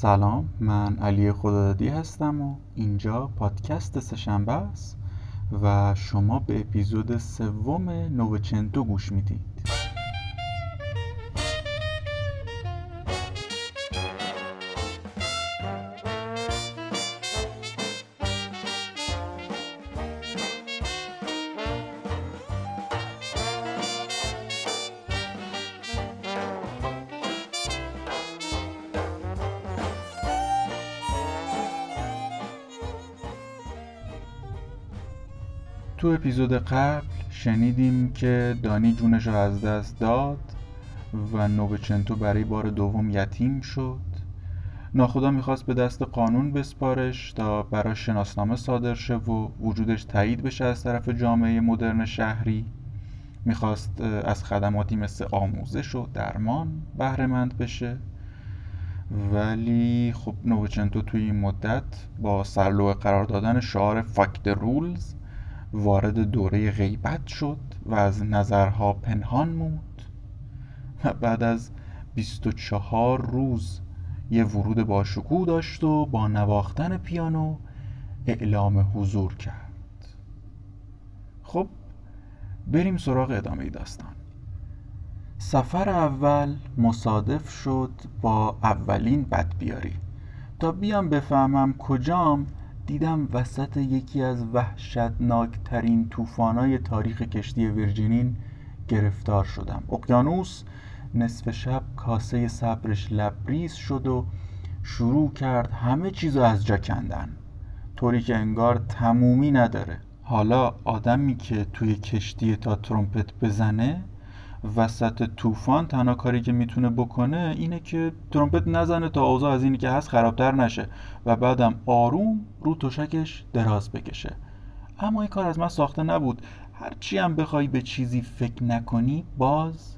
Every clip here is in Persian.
سلام من علی خدادادی هستم و اینجا پادکست سهشنبه است و شما به اپیزود سوم نوچنتو گوش می‌دید تو اپیزود قبل شنیدیم که دانی جونش رو از دست داد و نوبچنتو برای بار دوم یتیم شد. ناخدا می‌خواست به دست قانون بسپارش تا براش شناسنامه صادر شه و وجودش تایید بشه از طرف جامعه مدرن شهری. می‌خواست از خدماتی مثل آموزش و درمان بهرهمند بشه. ولی خب نوچنتو توی این مدت با سرلوه قرار دادن شعار فاک رولز وارد دوره غیبت شد و از نظرها پنهان موند. و بعد از 24 روز یه ورود با شکوه داشت و با نواختن پیانو اعلام حضور کرد. خب بریم سراغ ادامه داستان. سفر اول مصادف شد با اولین بدبیاری تا بیام بفهمم کجام دیدم وسط یکی از وحشتناکترین طوفانای تاریخ کشتی ویرجینین گرفتار شدم. اقیانوس نصف شب کاسه صبرش لبریز شد و شروع کرد همه چیزو از جا کندن. طوری که انگار تمومی نداره. حالا آدمی که توی کشتی تا ترومپت بزنه وسط طوفان تنها کاری که می‌تونه بکنه اینه که ترومپت نزنه تا اوضاع از اینی که هست خرابتر نشه و بعدم آروم رو تشکش دراز بکشه. اما این کار از من ساخته نبود. هرچی هم بخوای به چیزی فکر نکنی باز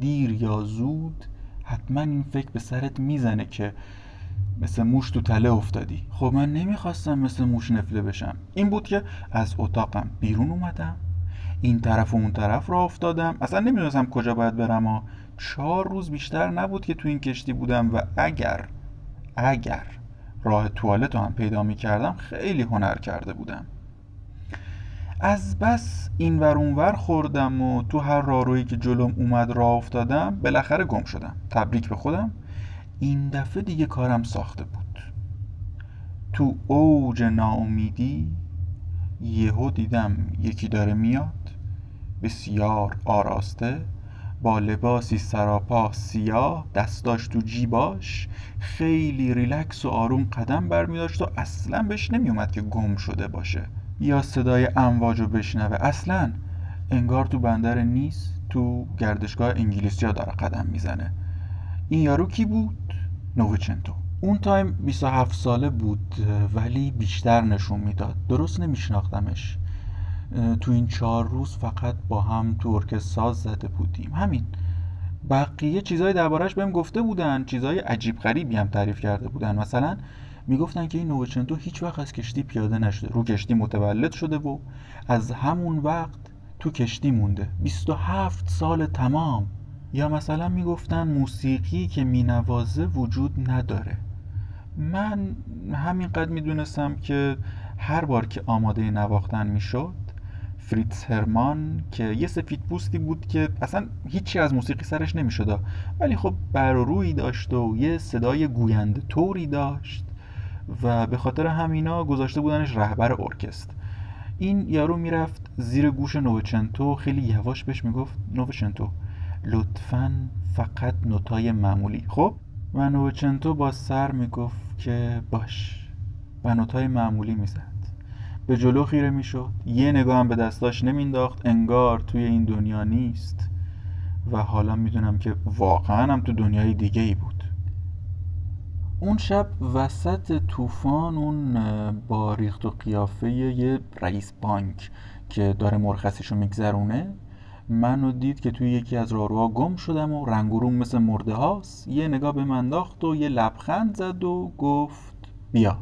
دیر یا زود حتما این فکر به سرت می‌زنه که مثل موش تو تله افتادی. خب من نمی‌خواستم مثل موش نفله بشم. این بود که از اتاقم بیرون اومدم. این طرف و اون طرف را افتادم. اصلا نمی‌دونستم کجا باید برم و چهار روز بیشتر نبود که تو این کشتی بودم و اگر اگر راه توالت رو هم پیدا می کردم خیلی هنر کرده بودم. از بس این ور اونور خوردم و تو هر راهرویی که جلوم اومد راه افتادم بالاخره گم شدم. تبریک به خودم. این دفعه دیگه کارم ساخته بود. تو اوج ناامیدی یهو دیدم یکی داره میاد. بسیار آراسته با لباسی سراپا سیاه دستاش تو جیباش خیلی ریلکس و آروم قدم برمیداشت و اصلا بهش نمیومد که گم شده باشه. یا صدای امواج رو بشنوه. اصلا انگار تو بندر نیست تو گردشگاه انگلیسیا داره قدم می‌زنه. این یارو کی بود؟ نووچنتو اون تایم 27 ساله بود ولی بیشتر نشون می‌داد. درست نمیشناختمش. تو این چهار روز فقط با هم تو ساز زده بودیم. همین. بقیه چیزای دربارش بهم گفته بودن چیزای عجیب غریبی هم تعریف کرده بودن. مثلا می‌گفتن که این نوچنتو هیچ وقت از کشتی پیاده نشده رو کشتی متولد شده و از همون وقت تو کشتی مونده. 27 سال تمام. یا مثلا می‌گفتن موسیقی که مینوازه وجود نداره. من همینقدر می‌دونستم که هر بار که آماده نواختن می‌شد فریتز هرمان که یه سفید پوستی بود که اصلا هیچی از موسیقی سرش نمی‌شد. ولی خب بر روی داشت و یه صدای گوینده طوری داشت و به خاطر همینا گذاشته بودنش رهبر ارکست این یارو می‌رفت زیر گوش نوچنتو خیلی یواش بهش می‌گفت نوچنتو لطفا فقط نوتای معمولی. خب؟ و نوچنتو با سر می‌گفت که باش و نوتای معمولی می‌زد به جلو خیره می‌شد. یه نگاه هم به دستاش نمینداخت انگار توی این دنیا نیست. و حالا می‌دونم که واقعا هم تو دنیای دیگه ای بود. اون شب وسط طوفان اون با ریخت و قیافه یه رئیس بانک که داره مرخصیشو میگذرونه منو دید که توی یکی از راهروها گم شدم و رنگوروم مثل مرده هاست. یه نگاه به من انداخت و یه لبخند زد و گفت بیا.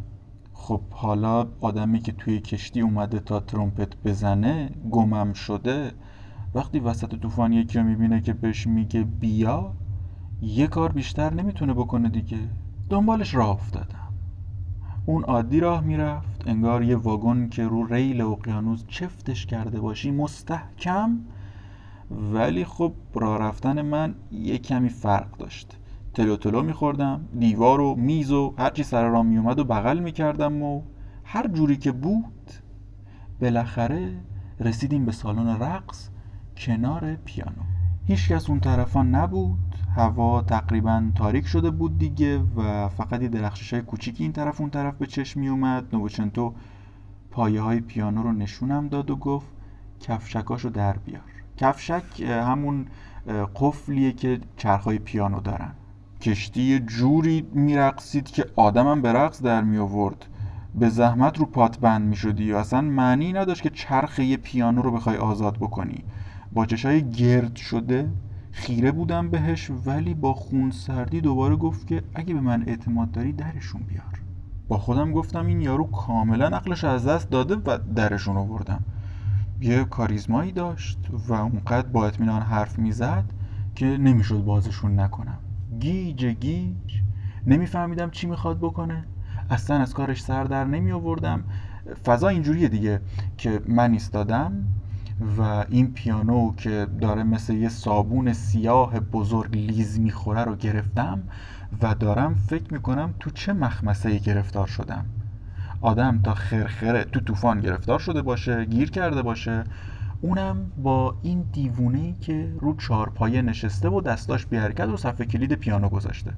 خب حالا آدمی که توی کشتی اومده تا ترومپت بزنه گمم شده. وقتی وسط طوفان یکی رو می‌بینه که بهش میگه بیا یه کار بیشتر نمی‌تونه بکنه دیگه. دنبالش راه افتادم. اون عادی راه می‌رفت. انگار یه واگن که رو ریل اقیانوس چفتش کرده باشی مستحکم. ولی خب راه رفتن من یه کمی فرق داشت. تلو تلو میخوردم دیوار و میز و هرچی سر راه میومد و بغل می‌کردم و هر جوری که بود بالاخره رسیدیم به سالن رقص کنار پیانو. هیچکس اون طرفان نبود هوا تقریبا تاریک شده بود دیگه و فقط یه درخشش های کوچیکی این طرف اون طرف به چشم می اومد نوچنتو پایه های پیانو رو نشونم داد و گفت کفشکاشو در بیار. کفشک همون قفلیه که چرخهای پیانو دارن. کشتی جوری میرقصید که آدمم به رقص در می آورد به زحمت رو پات بند می شدی و اصلا معنی نداشت که چرخ یه پیانو رو بخوای آزاد بکنی. با چشای گرد شده خیره بودم بهش ولی با خون سردی دوباره گفت که اگه به من اعتماد داری درشون بیار. با خودم گفتم این یارو کاملا عقلش از دست داده و درشون آوردم. یه کاریزمایی داشت و اونقدر با اطمینان حرف می‌زد که نمی‌شد بازشون نکنم. گیج گیج. نمیفهمیدم چی می‌خواد بکنه. اصلا از کارش سر در نمی آوردم فضا اینجوریه دیگه که من ایستادم و این پیانو که داره مثل یه صابون سیاه بزرگ لیز می‌خوره رو گرفتم و دارم فکر می‌کنم تو چه مخمسه گرفتار شدم. آدم تا خرخره تو طوفان گرفتار شده باشه گیر کرده باشه. اونم با این دیوونه که رو چارپایه نشسته و دستاش بی حرکت و صفحه کلید پیانو گذاشته.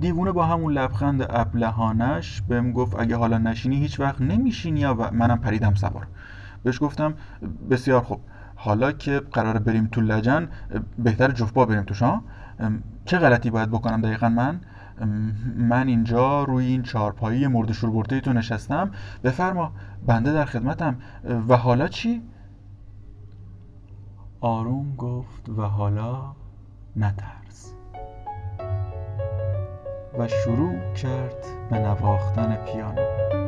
دیوونه با همون لبخند ابلهانش بهم گفت اگه حالا نشینی هیچ وقت نمیشینی یا منم پریدم سوار. بهش گفتم بسیار خوب. حالا که قرار بریم تو لجن بهتر جفبا بریم توش ها چه غلطی باید بکنم دقیقا من؟ من اینجا روی این چارپایی مرد شوربرده تو نشستم. بفرما بنده در خدمتم. و حالا چی؟ آروم گفت و حالا نترس. و شروع کرد به نواختن پیانو.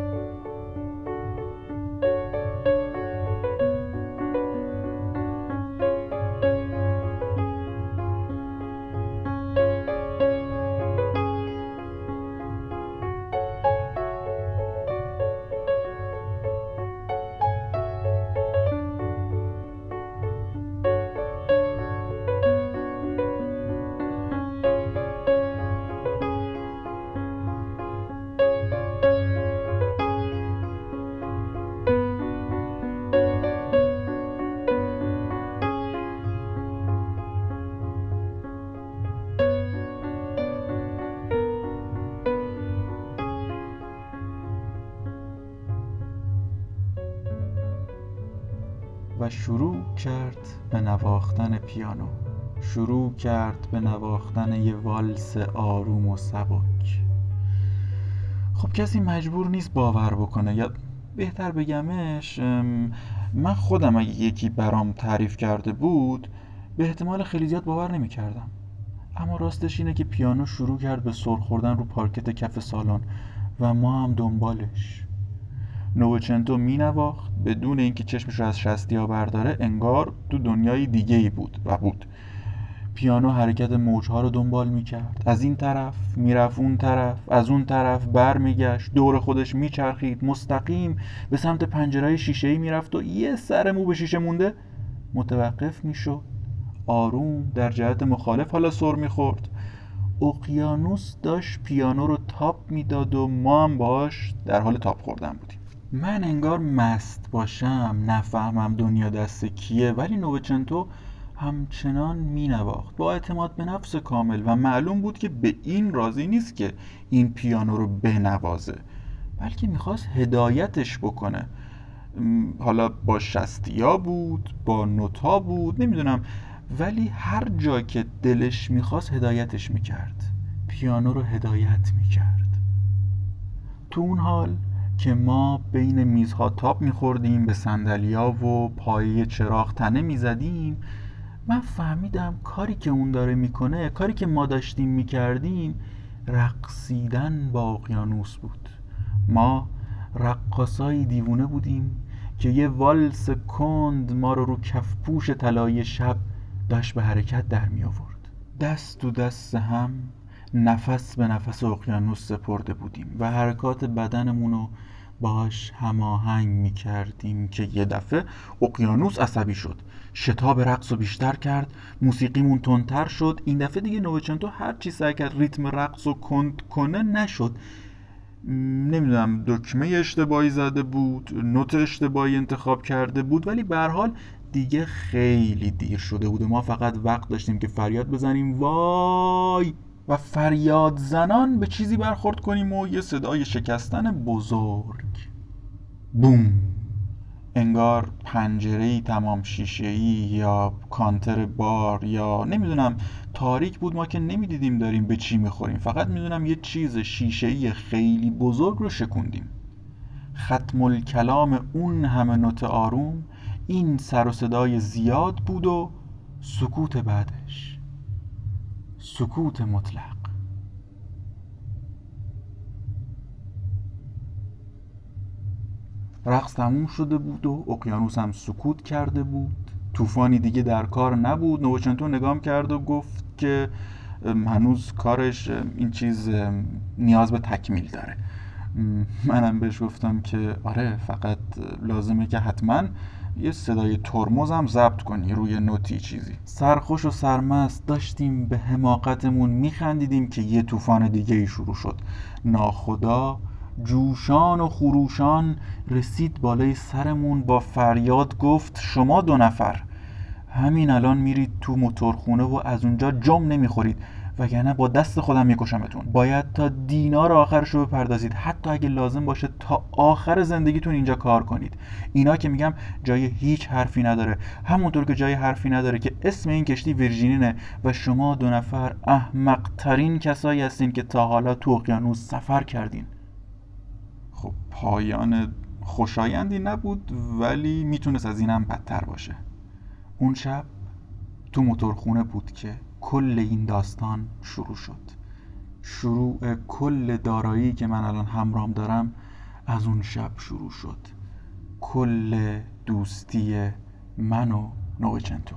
شروع کرد به نواختن پیانو. شروع کرد به نواختن یه والس آروم و سبک. خب کسی مجبور نیست باور بکنه. یا بهتر بگمش من خودم اگه یکی برام تعریف کرده بود به احتمال خیلی زیاد باور نمی کردم اما راستش اینه که پیانو شروع کرد به سر خوردن رو پارکت کف سالن و ما هم دنبالش. نوچنتو مینواخت. بدون اینکه چشمش رو از شستیا برداره انگار تو دنیای دیگه ای بود و بود. پیانو حرکت موجها رو دنبال می‌کرد. از این طرف می‌رفت اون طرف از اون طرف بر میگشت دور خودش میچرخید. مستقیم به سمت پنجره شیشه ای می‌رفت و یه سر مو به شیشه مونده متوقف می‌شد. آروم در جهت مخالف حالا سر می‌خورد. اقیانوس داشت پیانو رو تاپ می‌داد و ما هم باش در حال تاپ خوردن بودیم. من انگار مست باشم نفهمم دنیا دست کیه ولی نوچنتو همچنان مینواخت. با اعتماد به نفس کامل و معلوم بود که به این راضی نیست که این پیانو رو بنوازه بلکه می‌خواست هدایتش بکنه. حالا با شستیا بود با نوتا بود نمی‌دونم. ولی هر جا که دلش می‌خواست هدایتش می‌کرد. پیانو رو هدایت می‌کرد. تو اون حال که ما بین میزها تاپ میخوردیم به سندلیا و پایه چراغ تنه می‌زدیم. من فهمیدم کاری که اون داره می‌کنه کاری که ما داشتیم می‌کردیم رقصیدن با اقیانوس بود. ما رقصای دیوونه بودیم که یه والس کند ما رو رو کفپوش طلایی شب داشت به حرکت در می آورد دست تو دست هم نفس به نفس اقیانوس سپرده بودیم و حرکات بدنمون رو باش هماهنگ می کردیم که یه دفعه اقیانوس عصبی شد. شتاب رقص رو بیشتر کرد موسیقیمون تندتر شد. این دفعه دیگه نوچنتو هر چی سعی کرد ریتم رقص رو کند کنه نشد. نمی‌دونم دکمه اشتباهی زده بود نوت اشتباهی انتخاب کرده بود ولی به حال دیگه خیلی دیر شده بود ما فقط وقت داشتیم که فریاد بزنیم. وای! و فریاد زنان به چیزی برخورد کنیم و یه صدای شکستن بزرگ. بوم. انگار پنجره تمام شیشه ای یا کانتر بار یا نمی‌دونم تاریک بود ما که نمی‌دیدیم داریم به چی می‌خوریم. فقط می‌دونم یه چیز شیشه ای خیلی بزرگ رو شکوندیم. ختم الکلام اون همه نوت آروم این سر و صدای زیاد بود و سکوت بعدش. سکوت مطلق. رقص تموم شده بود و اقیانوس هم سکوت کرده بود. طوفانی دیگه در کار نبود. نوچنتو نگام کرد و گفت که هنوز کارش این چیز نیاز به تکمیل داره. منم بهش گفتم که آره فقط لازمه که حتما یه صدای ترمزم ضبط کنی روی نوتی چیزی. سرخوش و سرمست داشتیم به حماقتمون میخندیدیم که یه طوفان دیگه ای شروع شد. ناخدا جوشان و خروشان رسید بالای سرمون با فریاد گفت شما دو نفر همین الان میرید تو موتورخونه و از اونجا جم نمی‌خورید. وگرنه با دست خودم میکشمتون باید تا دینار آخرش رو بپردازید. حتی اگه لازم باشه تا آخر زندگیتون اینجا کار کنید. اینا که میگم جای هیچ حرفی نداره. همونطور که جای حرفی نداره که اسم این کشتی ویرژینینه و شما دو نفر احمقترین کسایی هستین که تا حالا تو اقیانوس سفر کردین. خب پایان خوشایندی نبود ولی می‌تونست از اینم بدتر باشه. اون شب تو موتورخونه بود که کل این داستان شروع شد. شروع کل دارایی که من الان همرام دارم از اون شب شروع شد. کل دوستی من و نوچنتو